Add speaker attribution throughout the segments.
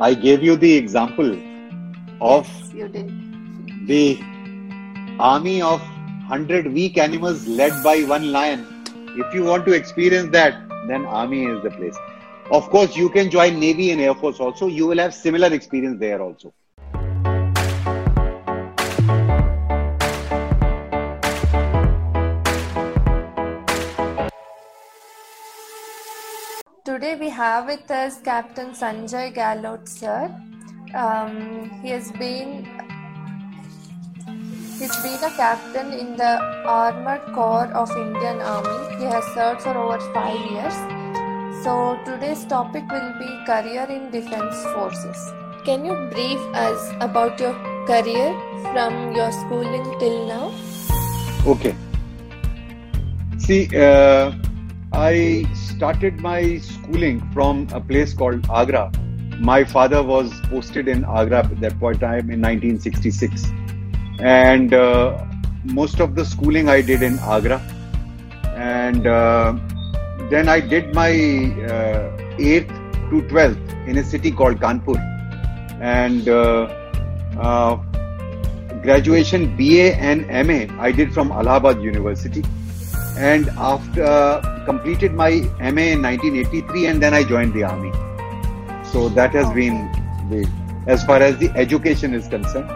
Speaker 1: I gave you the example of
Speaker 2: Yes,
Speaker 1: the army of 100 weak animals led by one lion. If you want to experience that, then army is the place. Of course, you can join Navy and Air Force also. You will have similar experience there also.
Speaker 2: Have with us Captain Sanjay Gahlot, sir. Um, he has been he's been a captain in the Armored Corps of Indian Army. He has served for over five years. So today's topic will be career in defense forces. Can you brief us about your career from your schooling till now?
Speaker 1: Okay. See, uh, I started my schooling from a place called Agra. My father was posted in Agra at that point in time in 1966. And uh, most of the schooling I did in Agra. And uh, then I did my uh, 8th to 12th in a city called Kanpur. And uh, uh, graduation BA and MA I did from Allahabad University. And after uh, completed my MA in 1983, and then I joined the army. So that has been the as far as the education is concerned.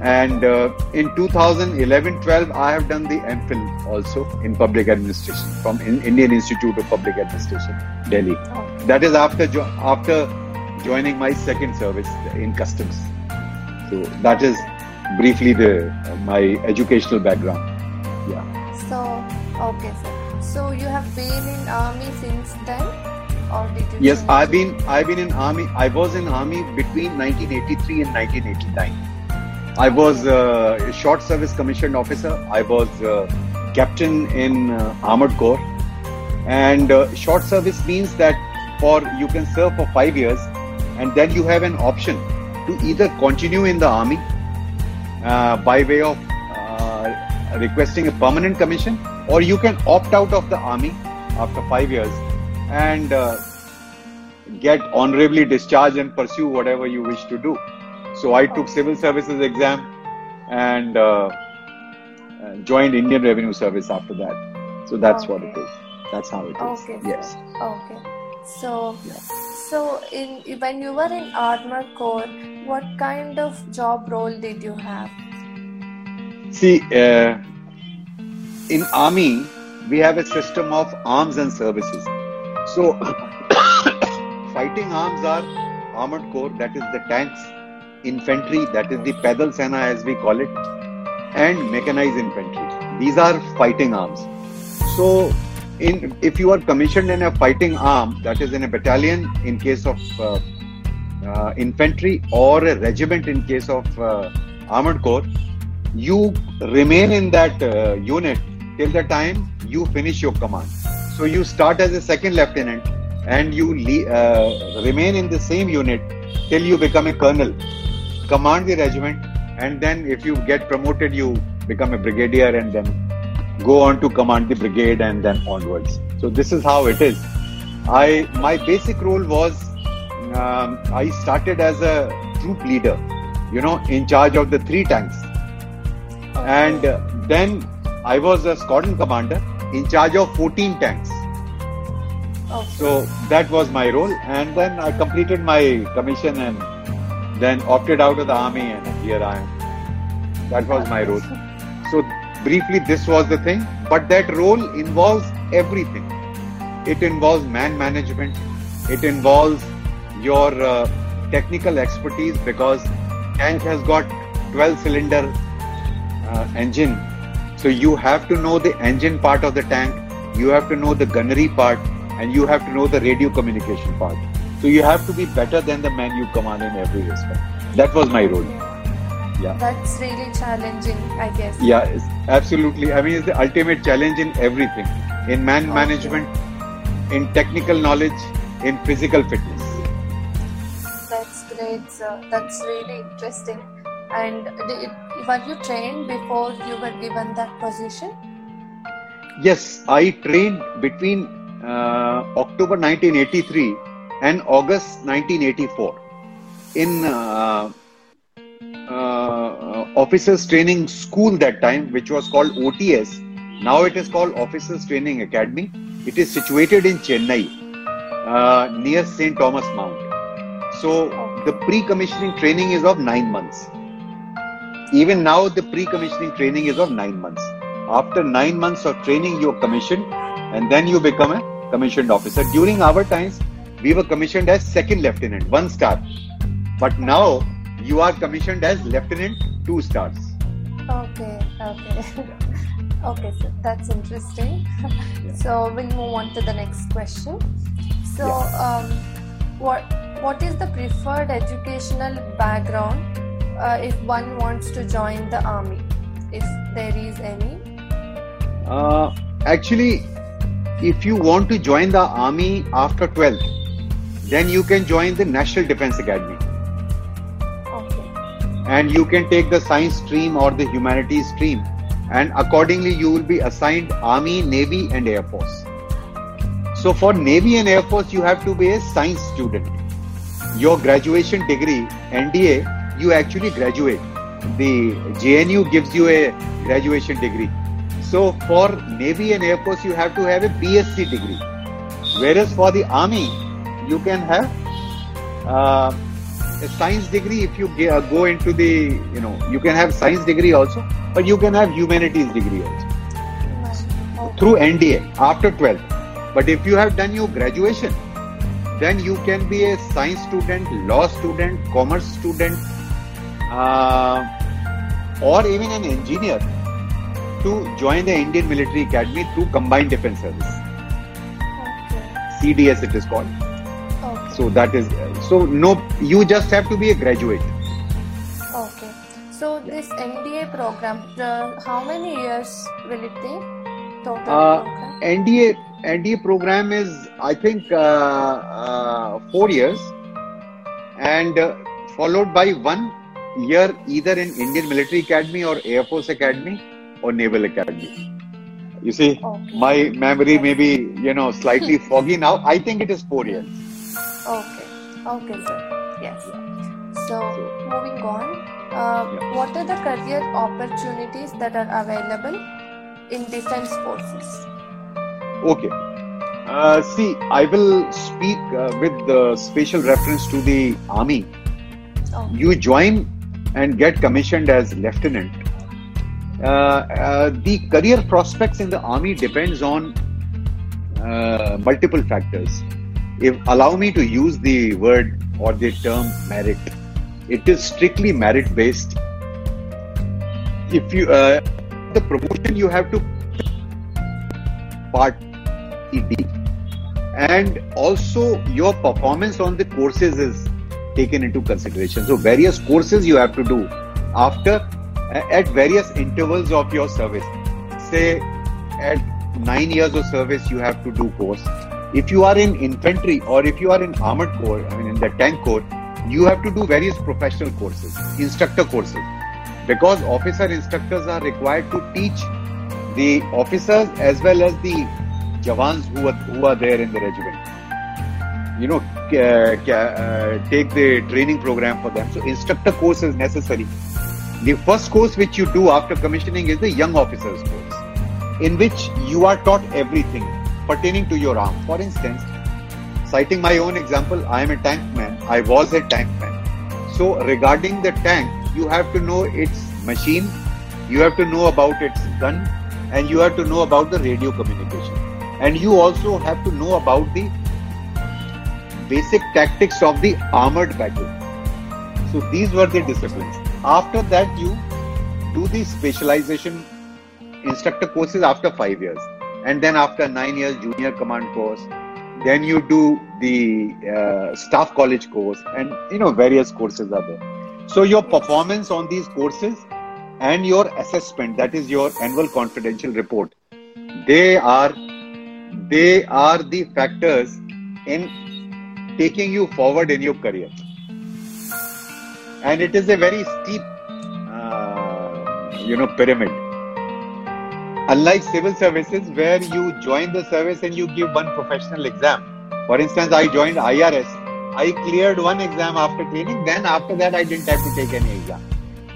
Speaker 1: And uh, in 2011-12, I have done the MPhil also in public administration from in Indian Institute of Public Administration, Delhi. That is after jo- after joining my second service in customs. So that is briefly the uh, my educational background. Yeah.
Speaker 2: Okay, sir. So you have been in army since then, or did you?
Speaker 1: Yes, I've been I've been in army. I was in army between 1983 and 1989. I was uh, a short service commissioned officer. I was uh, captain in uh, armored corps, and uh, short service means that for you can serve for five years, and then you have an option to either continue in the army uh, by way of uh, requesting a permanent commission, or you can opt out of the army after five years and uh, get honorably discharged and pursue whatever you wish to do. So I took civil services exam and uh, uh, joined Indian Revenue Service after that. So that's what it is. That's how it is.
Speaker 2: Okay.
Speaker 1: Yes.
Speaker 2: Okay. So,
Speaker 1: Yeah.
Speaker 2: so in when you were in armor corps, what kind of job role did you have?
Speaker 1: See, uh, in army we have a system of arms and services. So, fighting arms are armored corps, that is the tanks, infantry, that is the pedal sena as we call it, and mechanized infantry. These are fighting arms. So, in if you are commissioned in a fighting arm, that is in a battalion in case of uh, uh, infantry or a regiment in case of uh, armored corps, you remain in that uh, unit till the time you finish your command. So you start as a second lieutenant and you le- uh, remain in the same unit till you become a colonel, command the regiment, and then if you get promoted, you become a brigadier and then go on to command the brigade and then onwards. So this is how it is. I my basic role was um, I started as a troop leader, you know, in charge of the three tanks and uh, then I was a squadron commander in charge of 14 tanks.
Speaker 2: Okay.
Speaker 1: So that was my role, and then I completed my commission and then opted out of the army, and here I am. That was my role. So briefly, this was the thing, but that role involves everything. It involves man management. It involves your uh, technical expertise because tank has got 12 cylinder uh, engine. So you have to know the engine part of the tank, you have to know the gunnery part, and you have to know the radio communication part. So you have to be better than the man you command in every respect. That was my role. Yeah.
Speaker 2: That's really challenging, I guess.
Speaker 1: Yeah, it's absolutely. I mean, it's the ultimate challenge in everything in man
Speaker 2: Okay.
Speaker 1: management, in technical knowledge, in physical fitness.
Speaker 2: That's great, sir. That's really interesting. And did, were you trained before you were given that position?
Speaker 1: Yes, I trained between uh, October 1983 and August 1984. in uh, uh, officers training school that time, which was called OTS. Now it is called Officers Training Academy. It is situated in Chennai, uh, near St. Thomas Mount. So the pre-commissioning training is of nine months. Even now, the pre-commissioning training is of nine months. After nine months of training, you are commissioned, and then you become a commissioned officer. During our times, we were commissioned as second lieutenant, one star. But now you are commissioned as lieutenant, two stars.
Speaker 2: Okay, okay. okay, so that's interesting. So we'll move on to the next question. So, um, what what is the preferred educational background uh, if one wants to join the army, if there is any?
Speaker 1: Uh, actually, if you want to join the army after 12th, then you can join the National Defense Academy.
Speaker 2: Okay,
Speaker 1: and you can take the science stream or the humanities stream and accordingly you will be assigned army navy and air force so for navy and air force you have to be a science student your graduation degree nda you actually graduate. The jnu gives you a graduation degree. So for navy and air force you have to have a bsc degree. Whereas for the army you can have uh, a science degree if you uh, go into the you know you can have science degree also but you can have humanities degree also. Through nda after 12 but if you have done your graduation then you can be a science student law student commerce student uh, or even an engineer to join the indian military academy through combined defense service cds it is called
Speaker 2: okay.
Speaker 1: so that is so no you just have to be a graduate
Speaker 2: Okay. So this NDA program, uh, how many years will it take? Total
Speaker 1: Uh,
Speaker 2: program?
Speaker 1: NDA NDA program is I think uh, uh, four years, and uh, followed by one year either in Indian Military Academy or Air Force Academy or Naval Academy. You see,
Speaker 2: Okay.
Speaker 1: my memory may be you know slightly foggy now. I think it is four years.
Speaker 2: Okay. Okay, sir. Yes. So moving on, uh,
Speaker 1: Yeah.
Speaker 2: what are the career opportunities that are available in defense forces?
Speaker 1: okay. Uh, see, I will speak uh, with the special reference to the army. You join and get commissioned as lieutenant. Uh, uh, the career prospects in the army depends on uh, multiple factors. If allow me to use the word or the term merit. It is strictly merit based if you uh, the promotion you have to part ED and also your performance on the courses is taken into consideration. So various courses you have to do after at various intervals of your service. Say at nine years of service you have to do course. If you are in infantry or if you are in armored corps, I mean in the tank corps, you have to do various professional courses, instructor courses, because officer instructors are required to teach the officers as well as the jawans who are, who are there in the regiment you know, uh, take the training program for them. So instructor course is necessary. The first course which you do after commissioning is the young officers course, in which you are taught everything pertaining to your arm. For instance, citing my own example, I am a tank man. I was a tank man. So regarding the tank, you have to know its machine, you have to know about its gun, and you have to know about the radio communication. And you also have to know about the basic tactics of the armored battle. So these were the disciplines. After that, you do the specialization instructor courses after five years, and then after nine years, junior command course. Then you do the uh, staff college course, and you know various courses are there. So your performance on these courses and your assessment, that is your annual confidential report, they are they are the factors in taking you forward in your career. And it is a very steep, uh, you know, pyramid. Unlike civil services, where you join the service and you give one professional exam. For instance, I joined IRS I cleared one exam after cleaning. Then after that, I didn't have to take any exam.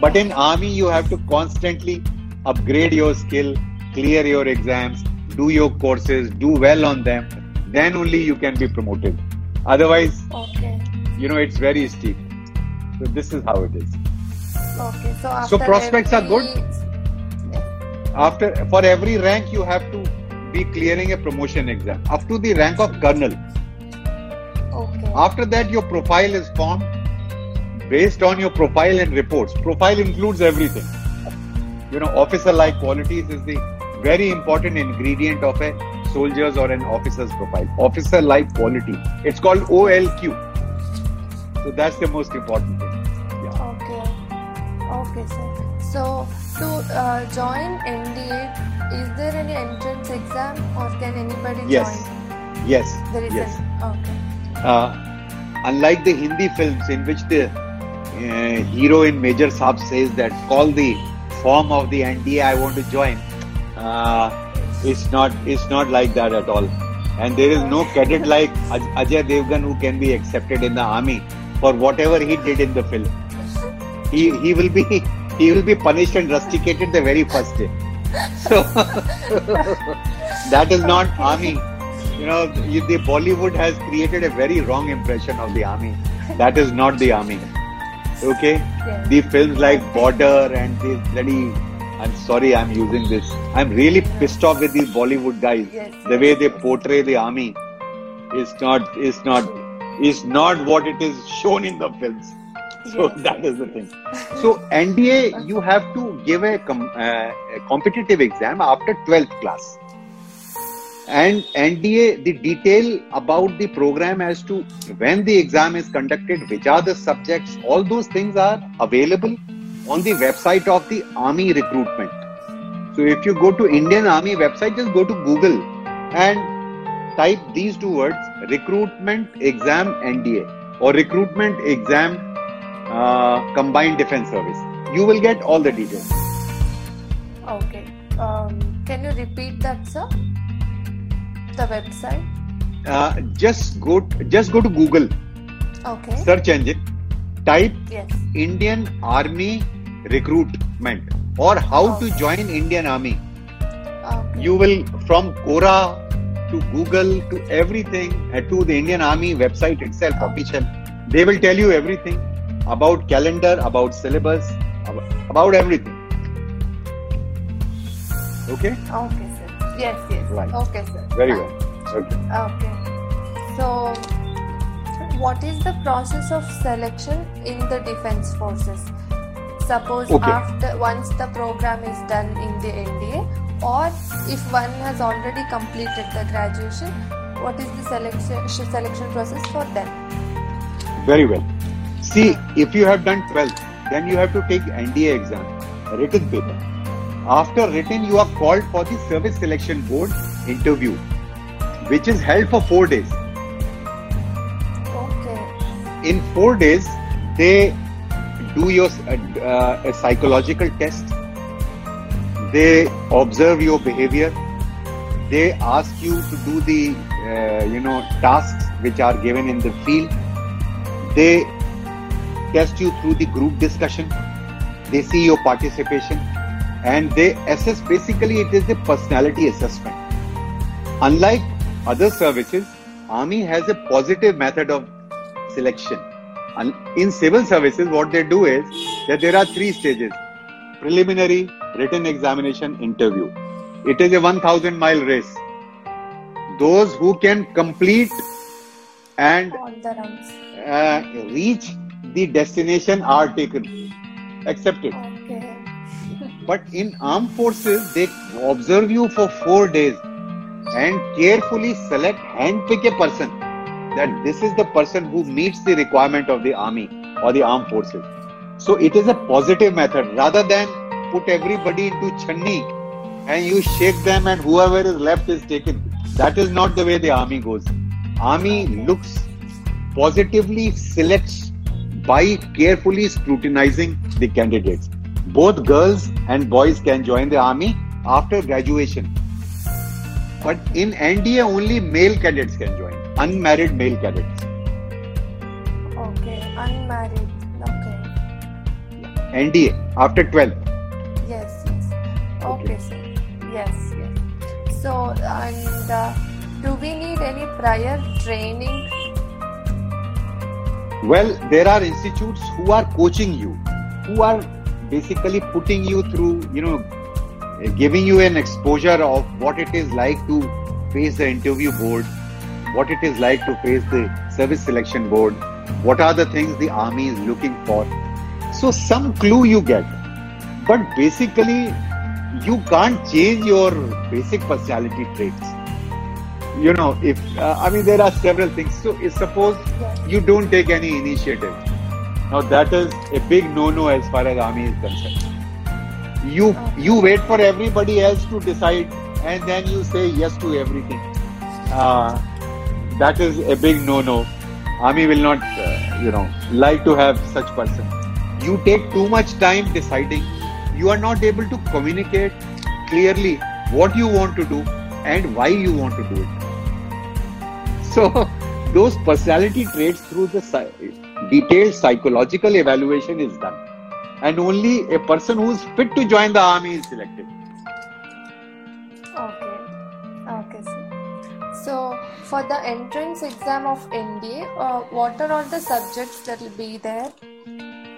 Speaker 1: But in army, you have to constantly upgrade your skill, clear your exams, do your courses, do well on them. Then only you can be promoted. Otherwise,
Speaker 2: Okay.
Speaker 1: you know, it's very steep. So this is how it is.
Speaker 2: Okay. So after
Speaker 1: prospects are good?
Speaker 2: every-
Speaker 1: After for every rank, you have to be clearing a promotion exam up to the rank of colonel.
Speaker 2: Okay.
Speaker 1: After that, your profile is formed based on your profile and reports. Profile includes everything. You know, officer like qualities is the very important ingredient of a soldier's or an officer's profile. Officer like quality. It's called OLQ. So that's the most important thing. Yeah.
Speaker 2: Okay. Okay, sir. So to uh, join NDA, is there any entrance exam or can anybody
Speaker 1: Yes.
Speaker 2: join?
Speaker 1: Yes.
Speaker 2: There is
Speaker 1: yes.
Speaker 2: an okay.
Speaker 1: Uh, unlike the Hindi films in which the uh, hero in Major Saab says that call the form of the NDA I want to join, uh, it's not it's not like that at all. And there is no cadet like Aj- Ajay Devgan who can be accepted in the army for whatever he did in the film. He he will be he will be punished and rusticated the very first day. So that is not army. You know, the Bollywood has created a very wrong impression of the army. That is not the army. Okay? The films like Border and these bloody. I'm sorry I'm using this. I'm really pissed off with these Bollywood guys.
Speaker 2: Yes,
Speaker 1: The way they portray the army is not is not is not what it is shown in the films. So
Speaker 2: Yes,
Speaker 1: that is the thing. So NDA, you have to give a, com- uh, a competitive exam after 12th class. And NDA, the detail about the program as to when the exam is conducted, which are the subjects, all those things are available on the website of the Army recruitment. So if you go to Indian Army website, just go to Google and type these two words recruitment exam NDA or recruitment exam uh, combined defense service. You will get all the details.
Speaker 2: Okay. Um, can you repeat that, sir? The website.
Speaker 1: Uh, just go just go to Google
Speaker 2: Okay.
Speaker 1: search engine, type
Speaker 2: Yes.
Speaker 1: Indian Army recruitment or how to join Indian Army. You will from Quora to Google to everything uh, to the Indian Army website itself official. They will tell you everything about calendar, about syllabus, about, about everything. Okay,
Speaker 2: Okay, sir. Yes, yes.
Speaker 1: Right.
Speaker 2: Okay, sir.
Speaker 1: very well. Okay.
Speaker 2: Okay. So, what is the process of selection in the defense forces? Suppose
Speaker 1: Okay.
Speaker 2: after once the program is done in the NDA, or if one has already completed the graduation, what is the selection selection process for them?
Speaker 1: Very well. See, if you have done 12, then you have to take NDA exam, written paper. After written, you are called for the Service Selection Board interview, which is held for four days.
Speaker 2: Okay.
Speaker 1: In four days, they do your uh, a psychological test. They observe your behavior. They ask you to do the uh, you know tasks which are given in the field. They test you through the group discussion. They see your participation and they assess basically it is the personality assessment. Unlike other services, Army has a positive method of selection. And in civil services, what they do is that there are three stages preliminary, written examination, interview. It is a 1000 mile race. Those who can complete and uh, reach the destination are taken, accepted.
Speaker 2: Okay.
Speaker 1: But in armed forces, they observe you for four days and carefully select, handpick a person that this is the person who meets the requirement of the army or the armed forces. So it is a positive method rather than put everybody into channi and you shake them and whoever is left is taken. That is not the way the army goes. Army looks positively selects by carefully scrutinizing the candidates. Both girls and boys can join the army after graduation. But in NDA, only male cadets can join, unmarried male cadets.
Speaker 2: unmarried. Okay.
Speaker 1: NDA after 12.
Speaker 2: Yes, yes. Okay,
Speaker 1: Okay.
Speaker 2: sir. Yes, yes. So, and uh, do we need any prior training?
Speaker 1: Well, there are institutes who are coaching you, who are basically putting you through, you know, giving you an exposure of what it is like to face the interview board, what it is like to face the service selection board, what are the things the army is looking for. So, some clue you get. But basically, you can't change your basic personality traits. You know, if, uh, I mean, there are several things. So, suppose you don't take any initiative. Now that is a big no-no as far as army is concerned. You you wait for everybody else to decide, and then you say yes to everything. Uh, that is a big no-no. Army will not, uh, you know, like to have such person. You take too much time deciding. You are not able to communicate clearly what you want to do and why you want to do it. So, those personality traits through the detailed psychological evaluation is done. And only a person who is fit to join the army is selected.
Speaker 2: So, for the entrance exam of NDA, uh, what are all the subjects that will be there?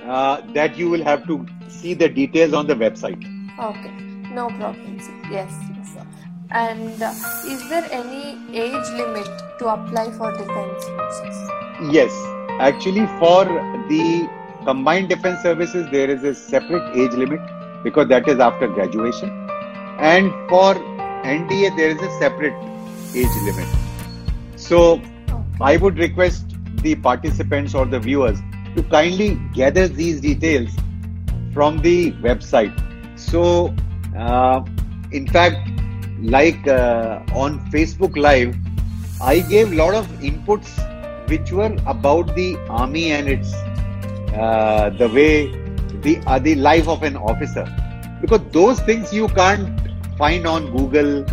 Speaker 1: Uh, that you will have to see the details on the website.
Speaker 2: Okay, no problem. Yes, yes. sir. And uh, is there any age limit to apply for defense forces?
Speaker 1: Yes, actually, for the combined defense services, there is a separate age limit because that is after graduation. And for NDA, there is a separate age limit. So, I would request the participants or the viewers to kindly gather these details from the website. So, uh, in fact, like uh, on Facebook Live, I gave a lot of inputs which were about the army and its uh, the way the uh, the life of an officer, because those things you can't find on Google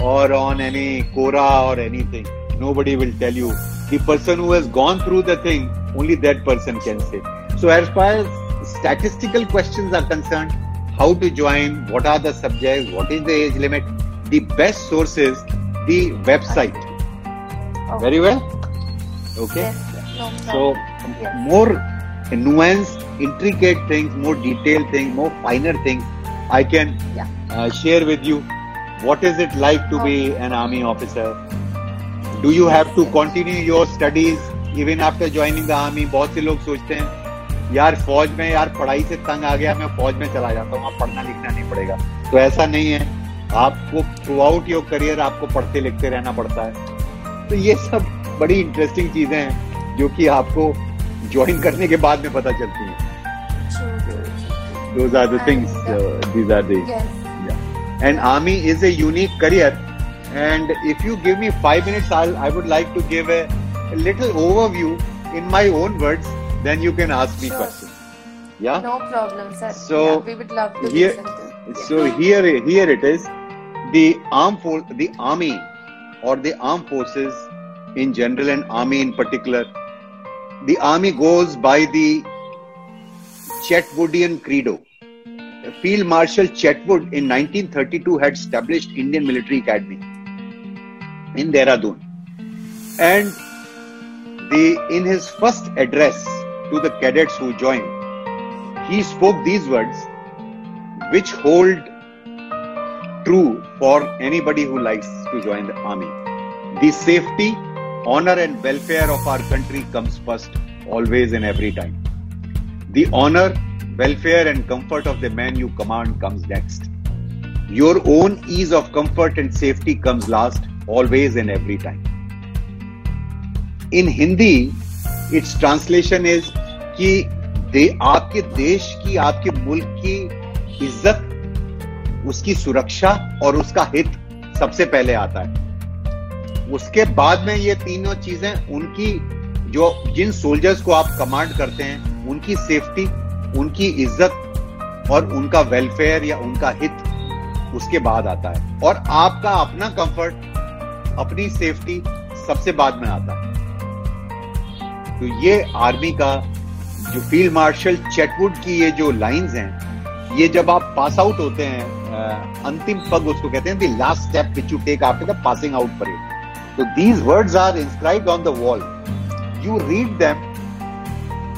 Speaker 1: or on any Quora or anything. Nobody will tell you. The person who has gone through the thing, only that person can say. So, as far as statistical questions are concerned, how to join, what are the subjects, what is the age limit, the best source is the website.
Speaker 2: Okay.
Speaker 1: Very well? Okay.
Speaker 2: Yes. No
Speaker 1: So.
Speaker 2: Yes.
Speaker 1: more nuanced, intricate things, more detailed things, more finer things, I can
Speaker 2: Yeah.
Speaker 1: uh, share with you. What is it like to be an army officer? Do you have to continue your studies even after joining the army? बहुत से लोग सोचते हैं यार फौज में यार पढ़ाई से तंग आ गया मैं फौज में चला जाता हूँ वहाँ पढ़ना लिखना नहीं पड़ेगा तो ऐसा नहीं है आपको थ्रू आउट योर करियर आपको पढ़ते लिखते रहना पड़ता है तो ये सब बड़ी इंटरेस्टिंग चीज़ें हैं जो कि आपको ज्वाइन करने के बाद में पता चलती हैं those are the things uh, these are the
Speaker 2: Yes.
Speaker 1: And army is a unique career and if you give me 5 minutes I'll, i would like to give a, a little overview in my own words then you can ask me
Speaker 2: Sure.
Speaker 1: questions yeah
Speaker 2: No problem, sir.
Speaker 1: So,
Speaker 2: yeah, we would love to
Speaker 1: here-
Speaker 2: listen to.
Speaker 1: So here here it is the armed for the army or the armed forces in general and army in particular the army goes by the Chetwodian credo field marshal Chetwode in 1932 had established indian military academy in dehradun and the in his first address to the cadets who joined he spoke these words which hold true for anybody who likes to join the army. The safety, honor, and welfare of our country comes first, always and every time. The honor, welfare, and comfort of the man you command comes next. Your own ease of comfort and safety comes last, always and every time. In Hindi, its translation is कि दे, आपके देश की आपके मुल्क की इज़्ज़त उसकी सुरक्षा और उसका हित सबसे पहले आता है उसके बाद में ये तीनों चीज़ें उनकी जो जिन सोल्जर्स को आप कमांड करते हैं उनकी सेफ्टी उनकी इज़्ज़त और उनका वेलफेयर या उनका हित उसके बाद आता है। और आपका अपना कंफर्ट अपनी सेफ्टी सबसे बाद में आता है। तो ये आर्मी का, जो फ़ील्ड मार्शल चेटवुड की ये जो लाइंस हैं, ये जब आप पास आउट होते हैं अंतिम पग उसको कहते हैं last step which you take after the passing out parade तो these words are inscribed on the wall you read them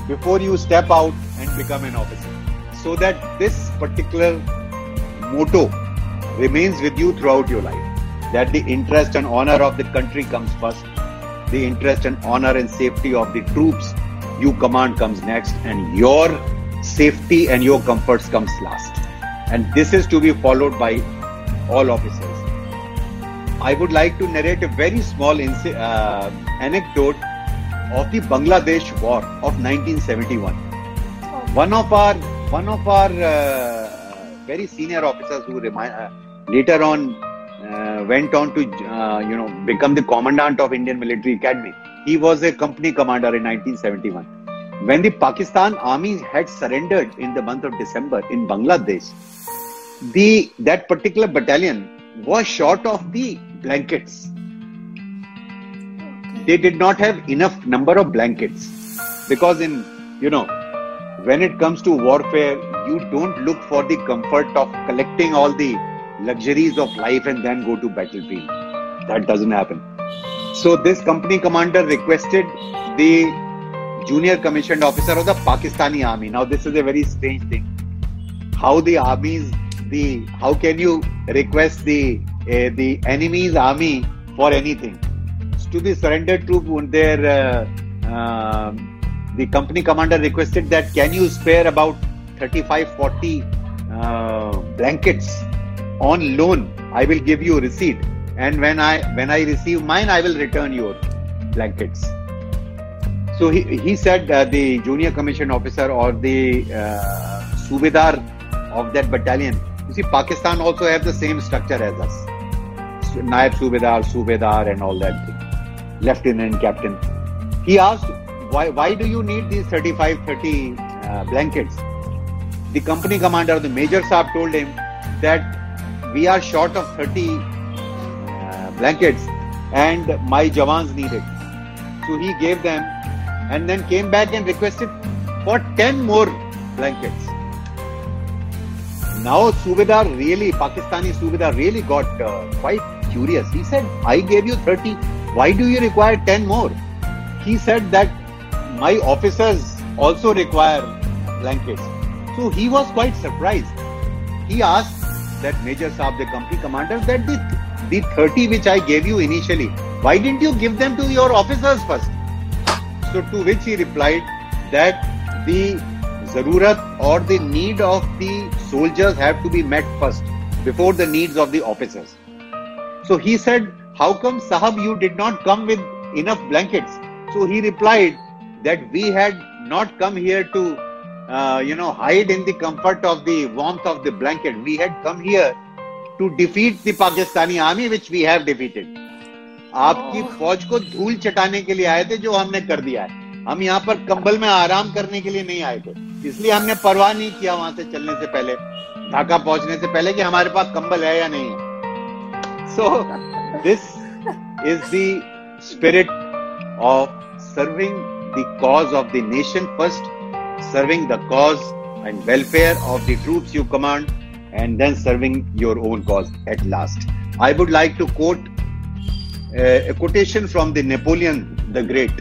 Speaker 1: before you step out and become an officer. So that this particular motto remains with you throughout your life that the interest and honor of the country comes first. The interest and honor and safety of the troops you command comes next and your safety and your comforts comes last. And this is to be followed by all officers. I would like to narrate a very small uh, anecdote of the Bangladesh War of 1971. One of our one of our uh, very senior officers who uh, later on uh, went on to you know become the commandant of Indian Military Academy. He was a company commander in 1971. When the Pakistan army had surrendered in the month of December in Bangladesh, the that particular battalion was short of the blankets they did not have enough number of blankets because in you know when it comes to warfare you don't look for the comfort of collecting all the luxuries of life and then go to battlefield. That doesn't happen. So this company commander requested the junior commissioned officer of the pakistani army. Now this is a very strange thing. How the armies the how can you request the uh, the enemy's army for anything? To the surrendered troop their uh, uh, the company commander requested that can you spare about 35 40 uh, blankets on loan? I will give you a receipt. And when i when i receive mine i will return your blankets. So he, he said uh, the junior commission officer or the uh, subedar of that battalion you see pakistan also have the same structure as us. Naib subedar subedar and all that thing lieutenant captain. He asked, why, why do you need these 35, 30 uh, blankets? The company commander, the Major Saab told him that we are short of 30 uh, blankets and my Jawans need it. So he gave them and then came back and requested for 10 more blankets. Now Subedar really, Pakistani Subedar really got uh, quite curious. He said, I gave you 30 why do you require 10 more? He said that my officers also require blankets. So he was quite surprised. He asked that Major Saab, the company commander, that the, the 30 which I gave you initially, why didn't you give them to your officers first? So to which he replied that the zarurat or the need of the soldiers have to be met first before the needs of the officers. So he said how come, Sahab, you did not come with enough blankets? So he replied that we had not come here to, uh, you know, hide in the comfort of the warmth of the blanket. We had come here to defeat the Pakistani army, which we have defeated. आपकी फौज को धूल चटाने के लिए आए थे जो हमने कर दिया है हम यहाँ पर कंबल में आराम करने के लिए नहीं आए थे इसलिए हमने परवाह नहीं किया वहाँ से चलने से पहले ढाका पहुँचने से पहले कि हमारे पास कंबल है या नहीं है सो so, this is the spirit of serving the cause of the nation first, serving the cause and welfare of the troops you command, and then serving your own cause at last. I would like to quote uh, a quotation from the Napoleon the Great.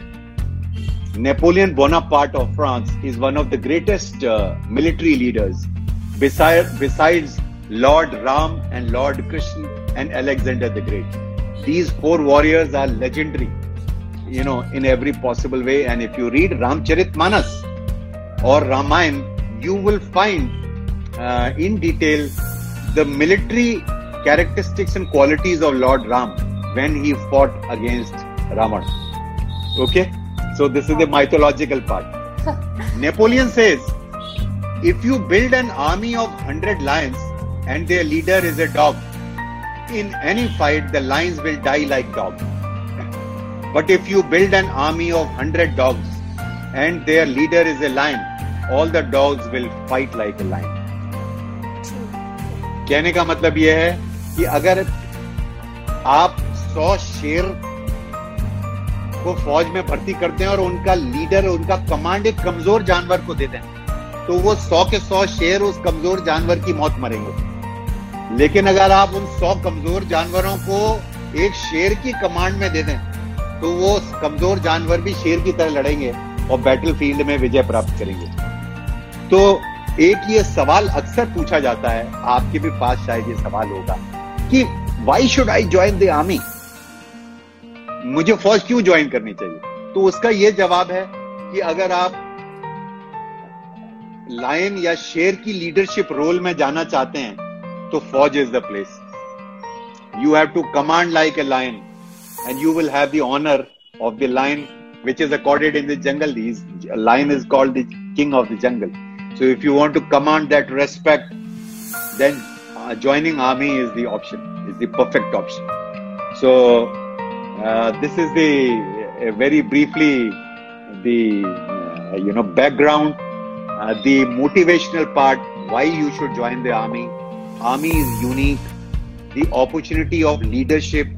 Speaker 1: Napoleon Bonaparte of France is one of the greatest uh, military leaders, besides, besides Lord Ram and Lord Krishna and Alexander the Great these four warriors are legendary, you know, in every possible way. And if you read Ramcharit Manas or Ramayana, you will find uh, in detail the military characteristics and qualities of Lord Ram when he fought against Ravan. Okay? So this is the mythological part. Napoleon says, if you build an army of 100 lions and their leader is a dog, in any fight, the lions will die like dogs. But if you build an army of 100 dogs and their leader is a lion, all the dogs will fight like a lion. कहने का मतलब यह है कि अगर आप 100 शेर को फौज में भर्ती करते हैं और उनका लीडर उनका कमांड एक कमज़ोर जानवर को देते हैं तो वो सौ के सौ शेर उस कमज़ोर जानवर की मौत मरेंगे लेकिन अगर आप उन सौ कमज़ोर जानवरों को एक शेर की कमांड में दे दें तो वो कमज़ोर जानवर भी शेर की तरह लड़ेंगे और बैटल फ़ील्ड में विजय प्राप्त करेंगे। तो एक ये सवाल अक्सर पूछा जाता है, आपके भी पास शायद ये सवाल होगा कि why should I join the army मुझे फौज क्यों ज्वाइन करनी चाहिए? तो उसका यह जवाब है कि अगर आप लायन या शेर की लीडरशिप रोल में जाना चाहते हैं तो फौज is the place you have to command like a lion and you will have the honor of the lion which is accorded in the jungle. His lion is called the king of the jungle. So if you want to command that respect, then uh, joining army is the option, is the perfect option. So uh, this is the uh, very briefly the uh, you know background, uh, the motivational part why you should join the army. Army is unique. The opportunity of leadership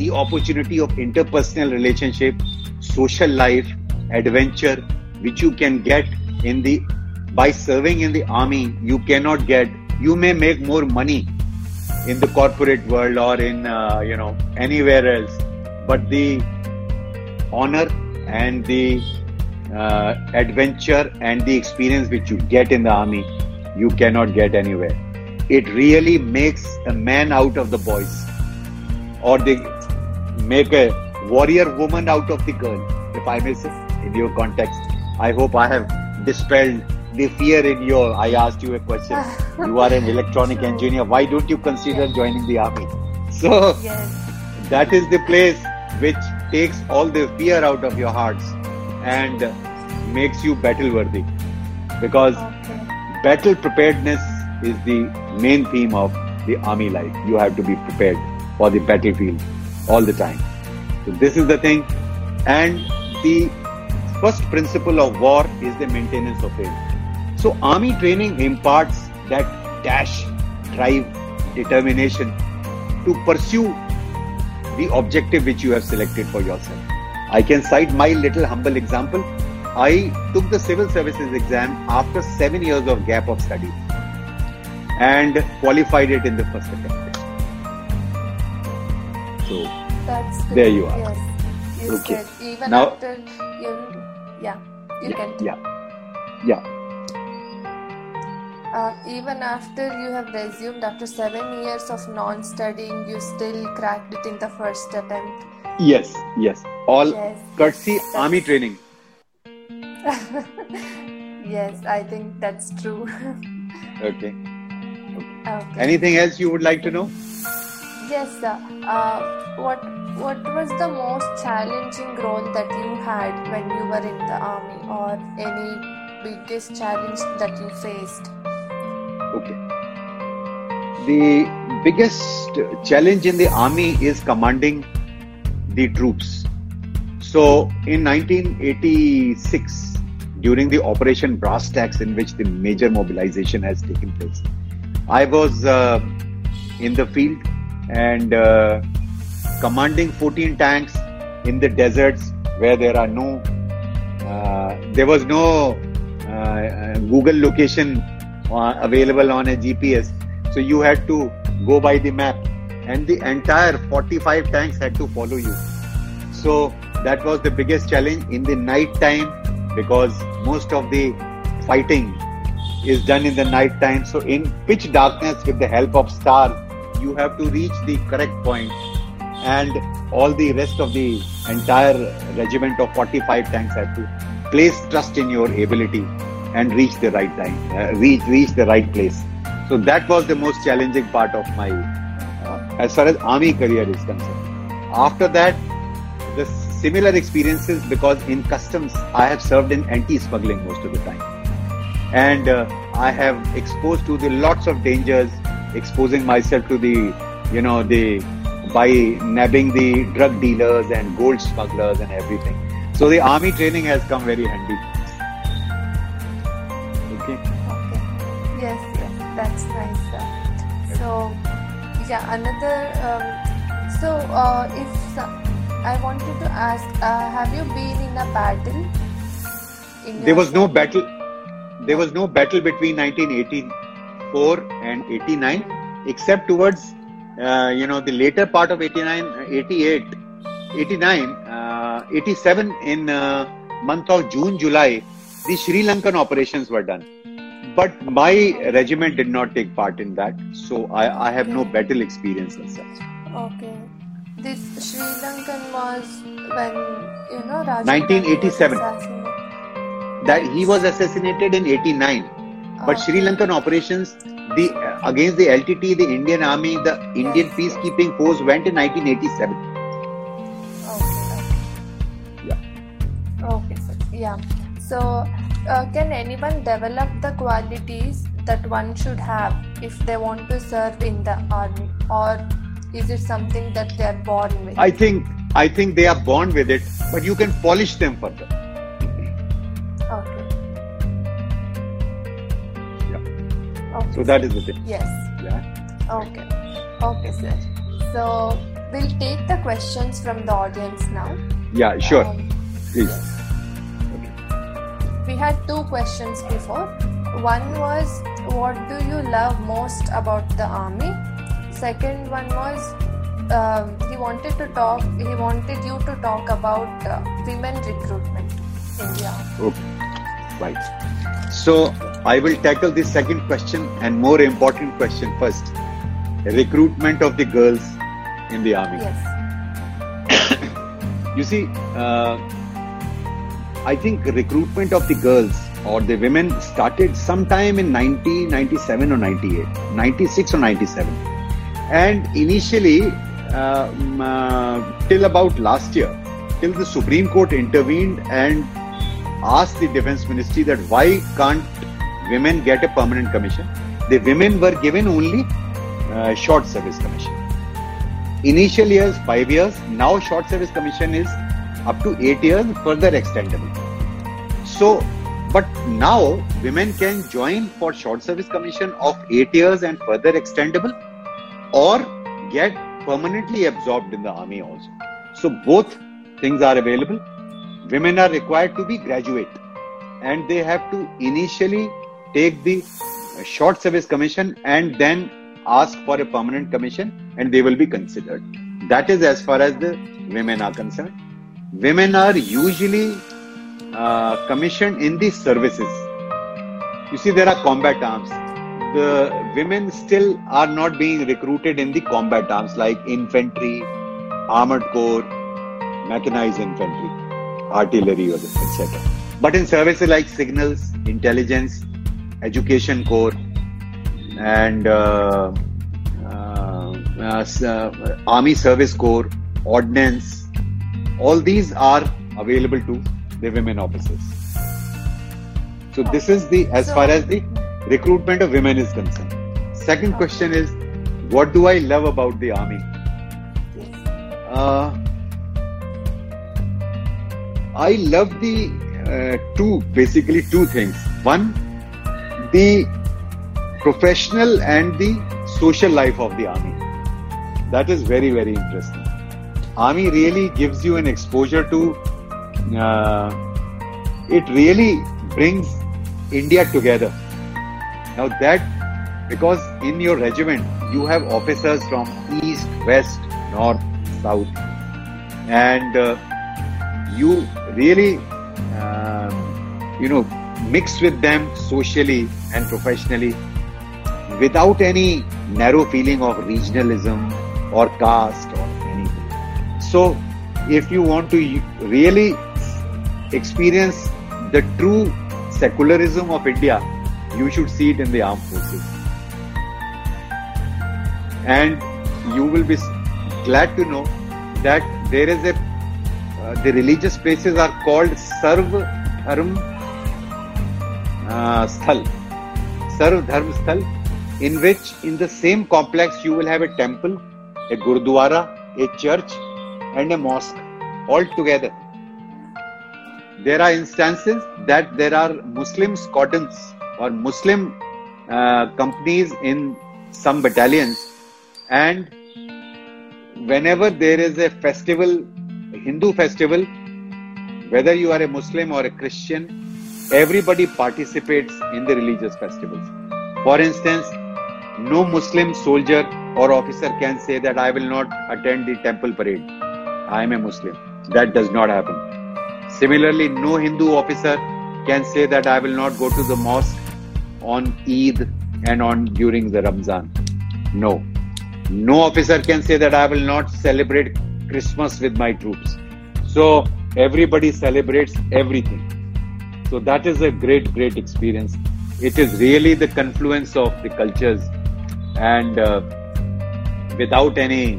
Speaker 1: the opportunity of interpersonal relationship, social life, adventure, which you can get in the by serving in the army. You cannot get. You may make more money in the corporate world or in uh, you know anywhere else, but the honor and the uh, adventure and the experience which you get in the army, you cannot get anywhere. It really makes a man out of the boys, or they make a warrior woman out of the girl, if I may say, in your context. I hope I have dispelled the fear in your. I asked you a question. you are an electronic engineer. Why don't you consider joining the army? So
Speaker 2: Yes.
Speaker 1: that is the place which takes all the fear out of your hearts and makes you battle worthy. Because
Speaker 2: Okay.
Speaker 1: battle preparedness is the main theme of the army life. You have to be prepared for the battlefield all the time. So this is the thing. And the first principle of war is the maintenance of faith. So army training imparts that dash, drive, determination to pursue the objective which you have selected for yourself. I can cite my little humble example. I took the civil services exam after seven years of gap of study and qualified it in the first attempt. So
Speaker 2: That's
Speaker 1: There
Speaker 2: great.
Speaker 1: you are.
Speaker 2: Yes. You
Speaker 1: Okay.
Speaker 2: said even
Speaker 1: Now-
Speaker 2: after you, yeah, you
Speaker 1: yeah,
Speaker 2: can.
Speaker 1: yeah, yeah.
Speaker 2: Uh, even after you have resumed after seven years of non-studying, you still cracked it in the first attempt.
Speaker 1: Yes, yes. All
Speaker 2: Yes.
Speaker 1: courtesy army training.
Speaker 2: yes, I think that's true.
Speaker 1: Okay.
Speaker 2: okay.
Speaker 1: Anything else you would like to know?
Speaker 2: Yes, sir. Uh, what what was the most challenging role that you had when you were in the army, or any biggest challenge that you faced?
Speaker 1: Okay. The biggest challenge in the army is commanding the troops. So in 1986, during the Operation Brasstacks, in which the major mobilization has taken place, I was uh, in the field and uh, commanding 14 tanks in the deserts where there are no, uh, there was no uh, Google location uh, available on a GPS. So you had to go by the map, and the entire 45 tanks had to follow you. So that was the biggest challenge in the night time because most of the fighting is done in the night time. So in pitch darkness, with the help of stars, you have to reach the correct point, and all the rest of the entire regiment of 45 tanks have to place trust in your ability and reach the right time, uh, reach reach the right place. So that was the most challenging part of my, uh, as far as army career is concerned. After that, the similar experiences because in customs I have served in anti-smuggling most of the time, and uh, I have exposed to the lots of dangers, exposing myself to the, you know, the by nabbing the drug dealers and gold smugglers and everything. So the army training has come very handy. Okay.
Speaker 2: Okay. Yes, yes, that's nice. Sir. So, yeah, another. Um, so, uh, if I wanted to ask, uh, have you been in a battle? In
Speaker 1: There was no battle. There was no battle between 1984 and 89, except towards uh, you know the later part of 89, uh, 88, 89, uh, 87 in uh, month of June, July. The Sri Lankan operations were done, but my regiment did not take part in that, so I, I have no battle experience as such.
Speaker 2: Okay. This Sri Lankan was when you know Rajiv
Speaker 1: 1987. That he was assassinated in 89. But Sri Lankan operations, the against the LTT, the Indian Army, the Indian peacekeeping force went in 1987.
Speaker 2: Okay.
Speaker 1: Yeah.
Speaker 2: Okay, sir. Yeah. So, uh, can anyone develop the qualities that one should have if they want to serve in the army, or is it something that they are born with?
Speaker 1: I think I think they are born with it, but you can polish them further.
Speaker 2: Okay.
Speaker 1: So that is the thing.
Speaker 2: Yes.
Speaker 1: Yeah.
Speaker 2: Okay. Okay, sir. So we'll take the questions from the audience now.
Speaker 1: Yeah. Sure.
Speaker 2: Um,
Speaker 1: Please.
Speaker 2: yes. We had two questions before. One was, what do you love most about the army? Second one was, um, he wanted to talk. He wanted you to talk about uh, women recruitment in the army.
Speaker 1: Okay. Right. So I will tackle the second question and more important question first. Recruitment of the girls in the army.
Speaker 2: Yes.
Speaker 1: You see, uh, I think recruitment of the girls or the women started sometime in 1997 or 98, 96 or 97. And initially, um, uh, till about last year, till the Supreme Court intervened and asked the Defense Ministry that why can't women get a permanent commission? The women were given only uh, short service commission. Initial years, five years. Now, short service commission is up to eight years, further extendable. So, but now women can join for short service commission of eight years and further extendable, or get permanently absorbed in the army also. So, both things are available. Women are required to be graduate, and they have to initially take the uh, short service commission and then ask for a permanent commission and they will be considered. That is as far as the women are concerned. Women are usually uh, commissioned in the services. You see, there are combat arms. The women still are not being recruited in the combat arms like infantry, armored corps, mechanized infantry, artillery, etc. But in services like signals, intelligence, education corps, and uh, uh, uh, uh, army service corps, ordnance, all these are available to the women officers. So this is the as
Speaker 2: So-
Speaker 1: far as the recruitment of women is concerned. Second question is, what do I love about the army? Uh, I love the uh, two, basically two things. One, the professional and the social life of the army. That is very, very interesting. Army really gives you an exposure to, uh, it really brings India together. Now that, because in your regiment, you have officers from east, west, north, south, and uh, you really, um, you know, mix with them socially and professionally without any narrow feeling of regionalism or caste or anything. So, if you want to really experience the true secularism of India, you should see it in the armed forces. And you will be glad to know that there is a uh, the religious places are called Sarv Dharm uh, Sthal. Sarv Dharm Sthal, in which in the same complex you will have a temple, a gurdwara, a church, and a mosque all together. There are instances that there are Muslim squadrons or Muslim uh, companies in some battalions, and whenever there is a festival Hindu festival, whether you are a Muslim or a Christian, everybody participates in the religious festivals. For instance, no Muslim soldier or officer can say that I will not attend the temple parade. I am a Muslim. That does not happen. Similarly, no Hindu officer can say that I will not go to the mosque on Eid and on during the Ramzan. No. No officer can say that I will not celebrate Christmas with my troops. So everybody celebrates everything. So that is a great, great experience. It is really the confluence of the cultures and uh, without any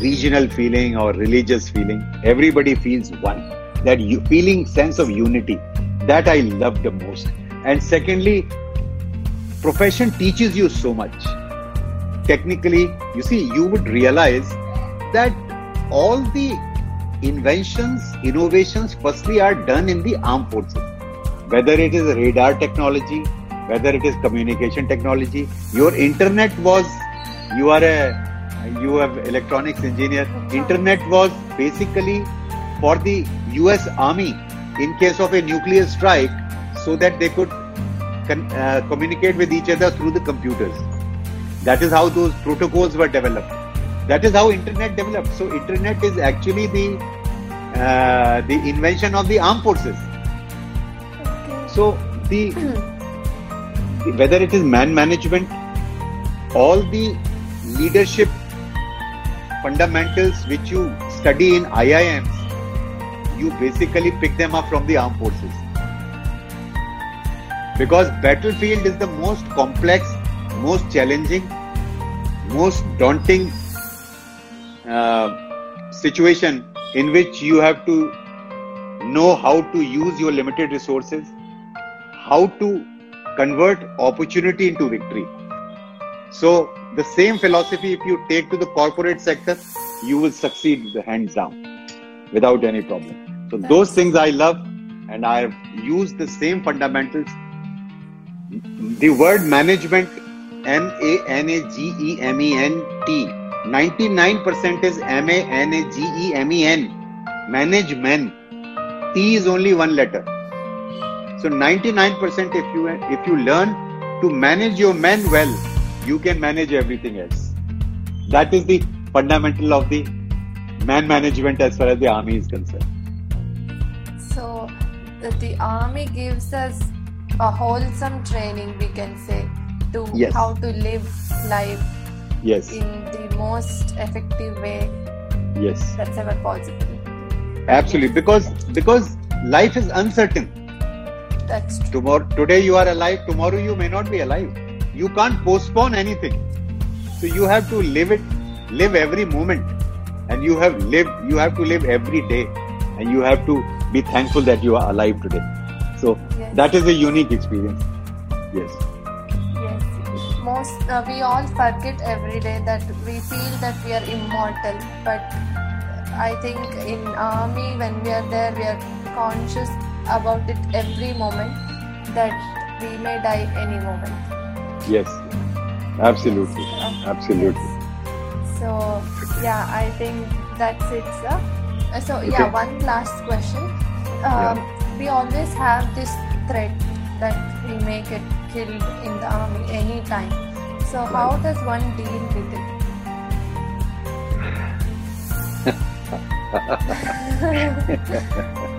Speaker 1: regional feeling or religious feeling, everybody feels one. That feeling sense of unity, that I love the most. And secondly, profession teaches you so much. Technically, you see, you would realize that all the inventions, innovations, firstly are done in the armed forces. Whether it is radar technology, whether it is communication technology, your internet was, you are a, you have electronics engineer. Internet was basically for the US Army in case of a nuclear strike so that they could con- uh, communicate with each other through the computers. That is how those protocols were developed. That is how internet developed. So internet is actually the uh, the invention of the armed forces. So the whether it is man management, all the leadership fundamentals which you study in IIMs, you basically pick them up from the armed forces. Because battlefield is the most complex, most challenging, most daunting uh, situation in which you have to know how to use your limited resources, how to convert opportunity into victory. So, the same philosophy, if you take to the corporate sector, you will succeed hands down without any problem. So, those things I love, and I have used the same fundamentals. The word management, M A N A G E M E N T, 99% is M A N A G E M E N, manage men. T is only one letter. So 99% if you if you learn to manage your men well, you can manage everything else. That is the fundamental of the man management as far as the army is concerned.
Speaker 2: So the, the army gives us a wholesome training, we can say, to
Speaker 1: Yes.
Speaker 2: how to live life
Speaker 1: Yes,
Speaker 2: in the most effective way
Speaker 1: yes,
Speaker 2: that's ever possible.
Speaker 1: absolutely. Because because life is uncertain.
Speaker 2: That's true.
Speaker 1: Tomorrow, today you are alive. Tomorrow you may not be alive. You can't postpone anything. So you have to live it, live every moment, and you have lived. You have to live every day, and you have to be thankful that you are alive today. So
Speaker 2: Yes.
Speaker 1: that is a unique experience. Yes.
Speaker 2: Yes. Most uh, we all forget every day that we feel that we are immortal, but I think in army when we are there, we are conscious about it every moment that we may die any moment.
Speaker 1: Yes. Absolutely.
Speaker 2: Yes.
Speaker 1: Absolutely.
Speaker 2: So yeah, I think that's it, sir. Uh, So
Speaker 1: Okay.
Speaker 2: yeah, one last question. Um, We always have this threat that we may get killed in the army anytime. So how does one deal with it?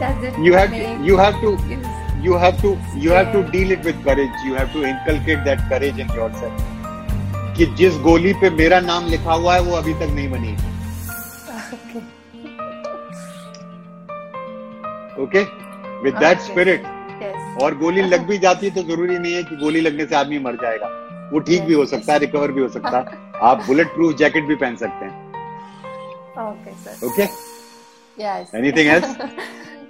Speaker 2: does it
Speaker 1: You have
Speaker 2: make
Speaker 1: you have to
Speaker 2: you
Speaker 1: have to you have to deal it with courage. You have to inculcate that courage in yourself. कि जिस गोली पे मेरा नाम लिखा हुआ है वो अभी तक नहीं बनी
Speaker 2: okay.
Speaker 1: Okay with that. Spirit
Speaker 2: Yes.
Speaker 1: और गोली लग भी जाती है तो ज़रूरी नहीं है कि गोली लगने से आदमी मर जाएगा वो ठीक भी हो सकता है रिकवर भी हो सकता है आप बुलेट प्रूफ जैकेट भी पहन सकते हैं
Speaker 2: Okay, sir.
Speaker 1: Okay
Speaker 2: Yes.
Speaker 1: Anything else?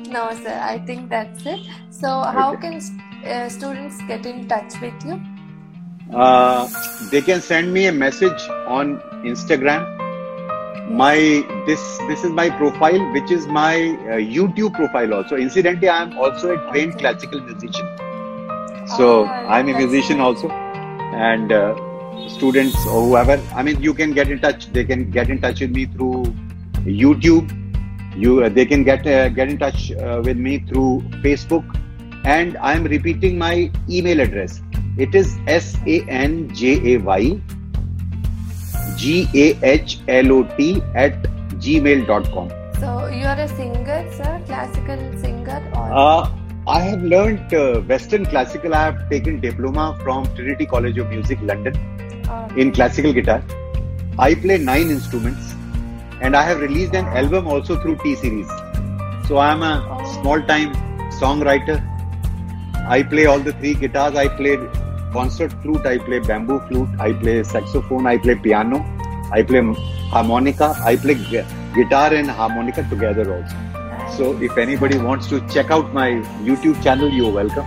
Speaker 2: No, sir. I think that's it. So, how can uh, students get in touch with you?
Speaker 1: Uh, they can send me a message on Instagram. My this this is my profile, which is my uh, YouTube profile also. Incidentally, I am also a trained
Speaker 2: okay.
Speaker 1: classical musician. So
Speaker 2: ah,
Speaker 1: I'm a musician also, and uh, students or whoever. I mean, you can get in touch. They can get in touch with me through YouTube you uh, they can get uh, get in touch uh, with me through Facebook, and I am repeating my email address. It is S A N J A Y G A H L O T at gmail.com.
Speaker 2: So you are a singer, sir, classical singer, or
Speaker 1: Uh, I have learned uh, Western classical. I have taken diploma from Trinity College of Music, London,
Speaker 2: or-
Speaker 1: in classical guitar. I play nine instruments, and I have released an album also through T Series. So I am a small-time songwriter. I play all the three guitars. I play concert flute. I play bamboo flute. I play saxophone. I play piano. I play harmonica. I play gu- guitar and harmonica together also. So if anybody wants to check out my YouTube channel, you're welcome.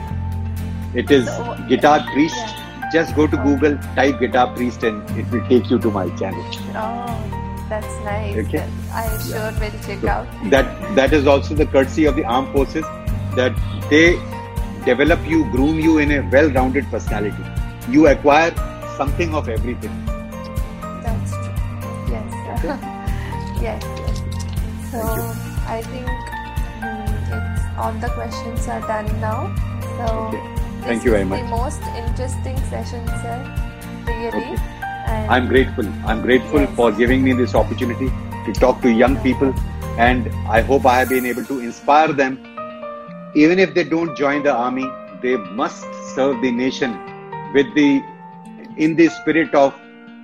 Speaker 1: It is Guitar Priest. Just go to Google, type Guitar Priest, and it will take you to my channel.
Speaker 2: Oh. That's nice.
Speaker 1: Okay.
Speaker 2: I sure will check out.
Speaker 1: That that is also the courtesy of the armed forces that they develop you, groom you in a well-rounded personality. You acquire something of everything.
Speaker 2: That's true. Yes. sir. yes. Yes. So I think mm, it's all the questions are done now. So
Speaker 1: Okay. Thank you very much.
Speaker 2: The most interesting session, sir. Really.
Speaker 1: Okay.
Speaker 2: And
Speaker 1: I'm grateful. I'm grateful
Speaker 2: Yes.
Speaker 1: for giving me this opportunity to talk to young people, and I hope I have been able to inspire them. Even if they don't join the army, they must serve the nation with the in the spirit of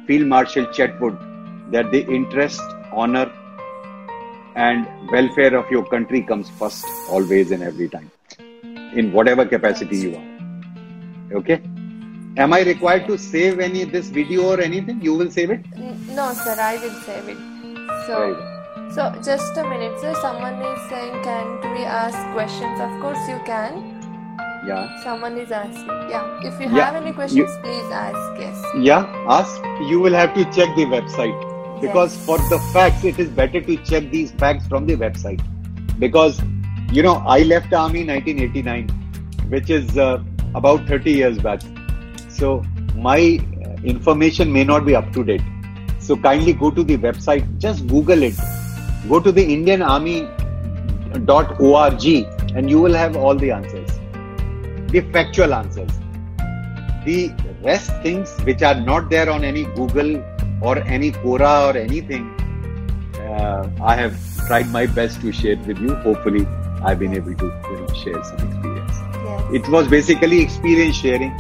Speaker 1: Field Marshal Chetwode, that the interest, honor, and welfare of your country comes first, always and every time, in whatever capacity you are. Okay. Am I required to save any this video or anything? You will save it?
Speaker 2: No, sir. I will save it. So.
Speaker 1: Well.
Speaker 2: So just a minute, sir. Someone is saying, "Can we ask questions?" Of course, you can.
Speaker 1: Yeah.
Speaker 2: Someone is asking. Yeah. If you
Speaker 1: Yeah,
Speaker 2: have any questions, please ask. Yes.
Speaker 1: Yeah. Ask. You will have to check the website because
Speaker 2: Yes.
Speaker 1: for the facts, it is better to check these facts from the website because you know I left army in 1989, which is uh, about 30 years back. So my uh, information may not be up to date. So kindly go to the website. Just Google it. Go to the Indian Army dot .org and you will have all the answers, the factual answers. The rest things which are not there on any Google or any Quora or anything, uh, I have tried my best to share with you. Hopefully, I've been able to you know, share some experience.
Speaker 2: Yes.
Speaker 1: It was basically experience sharing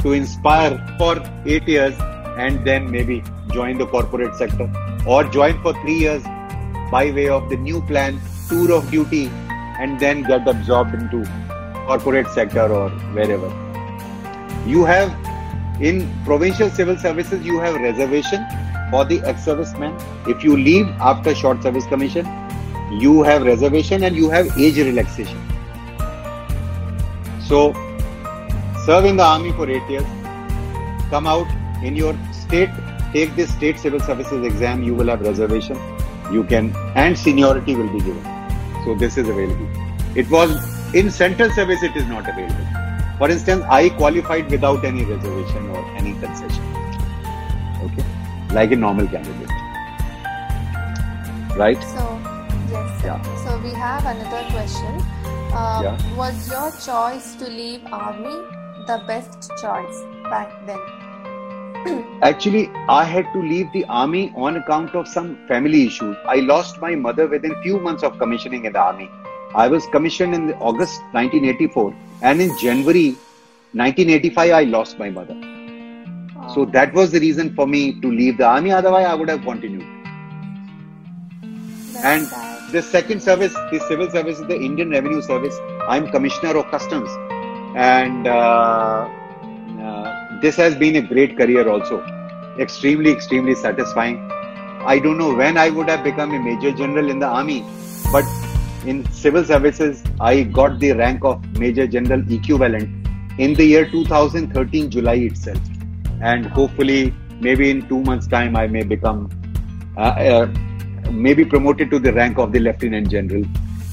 Speaker 1: to inspire for eight years and then maybe join the corporate sector or join for three years by way of the new plan, tour of duty, and then get absorbed into corporate sector or wherever. You have in provincial civil services, you have reservation for the ex-servicemen. If you leave after short service commission, you have reservation and you have age relaxation. So, serve in the army for eight years, come out in your state, take this state civil services exam, you will have reservation. You can, and seniority will be given. So, this is available. It was in central service, it is not available. For instance, I qualified without any reservation or any concession. Okay, like a normal candidate. Right?
Speaker 2: So, yes.
Speaker 1: Yeah.
Speaker 2: So we have another question. Uh,
Speaker 1: Yeah.
Speaker 2: Was your choice to leave army the best choice back then?
Speaker 1: Actually, I had to leave the army on account of some family issues. I lost my mother within few months of commissioning in the army. I was commissioned in August 1984, and in January 1985, I lost my mother. So
Speaker 2: Oh,
Speaker 1: that was the reason for me to leave the army. Otherwise, I would have continued.
Speaker 2: that's
Speaker 1: And
Speaker 2: sad.
Speaker 1: the second service, the civil service, is the Indian Revenue Service. I'm Commissioner of Customs, and uh, uh, this has been a great career also. Extremely, extremely satisfying. I don't know when I would have become a major general in the army, but in civil services, I got the rank of major general equivalent in the year 2013 July itself, and hopefully, maybe in two months' time, I may become. Uh, uh, maybe promoted to the rank of the lieutenant general,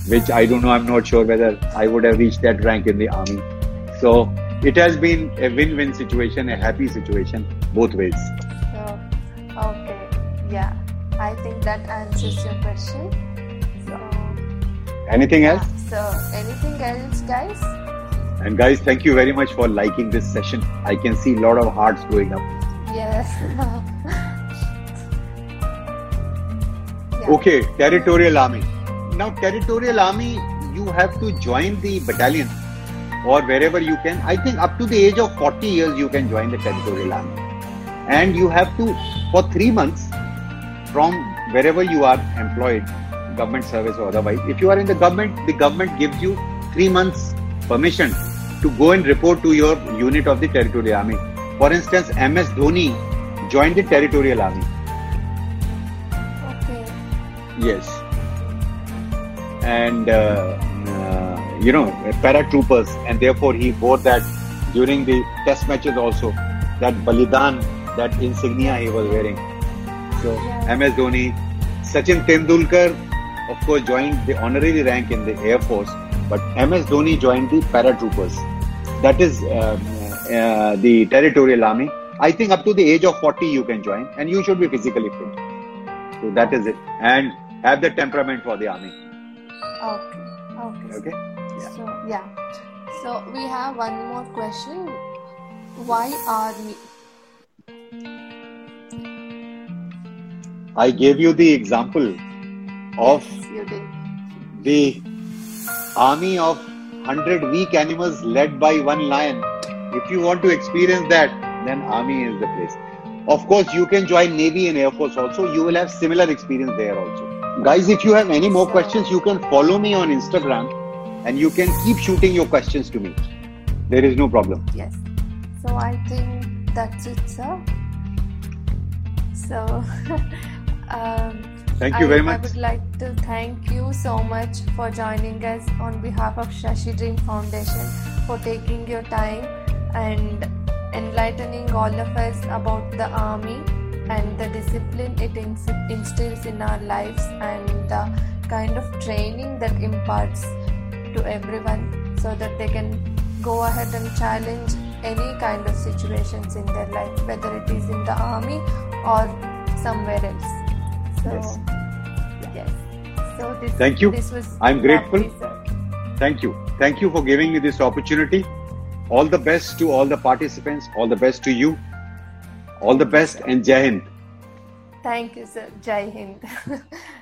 Speaker 1: which I don't know. I'm not sure whether I would have reached that rank in the army. So it has been a win-win situation, a happy situation, both ways.
Speaker 2: So, okay. Yeah. I think that answers your question. So,
Speaker 1: Anything else?
Speaker 2: so anything else, guys?
Speaker 1: And guys, thank you very much for liking this session. I can see a lot of hearts going up.
Speaker 2: Yes. Yeah.
Speaker 1: Okay, territorial army. Now, territorial army, you have to join the battalion or wherever you can. I think up to the age of 40 years, you can join the territorial army. And you have to, for three months, from wherever you are employed, government service or otherwise, if you are in the government, the government gives you three months permission to go and report to your unit of the territorial army. For instance, MS Dhoni joined the territorial army.
Speaker 2: Okay.
Speaker 1: Yes. And, uh, you know, paratroopers, and therefore he wore that during the test matches also, that Balidan, that insignia he was wearing. So. MS Dhoni, Sachin Tendulkar, of course, joined the honorary rank in the Air Force, but MS Dhoni joined the paratroopers. That is um, uh, the territorial army. I think up to the age of 40 you can join, and you should be physically fit. So that is it. And have the temperament for the army.
Speaker 2: Okay. Okay.
Speaker 1: Okay? Yeah.
Speaker 2: So yeah. So we have one more question. Why army?
Speaker 1: I gave you the example of
Speaker 2: Yes,
Speaker 1: the army of 100 weak animals led by one lion. If you want to experience that, then army is the place. Of course, you can join Navy and Air Force also. You will have similar experience there also. Guys, if you have any more questions, you can follow me on Instagram and you can keep shooting your questions to me. There is no problem.
Speaker 2: Yes. So I think that's it, sir. So um,
Speaker 1: Thank you
Speaker 2: I,
Speaker 1: very
Speaker 2: I would like to thank you so much for joining us on behalf of Shashi Dream Foundation for taking your time and enlightening all of us about the army and the discipline it instills in our lives and the kind of training that imparts to everyone so that they can go ahead and challenge any kind of situations in their life, whether it is in the army or somewhere else. So,
Speaker 1: Yes.
Speaker 2: yes. So this,
Speaker 1: Thank you.
Speaker 2: This was
Speaker 1: I'm grateful. Thank you. Thank you for giving me this opportunity. All the best to all the participants. All the best to you. All the best and Jai Hind.
Speaker 2: Thank you, sir. Jai Hind.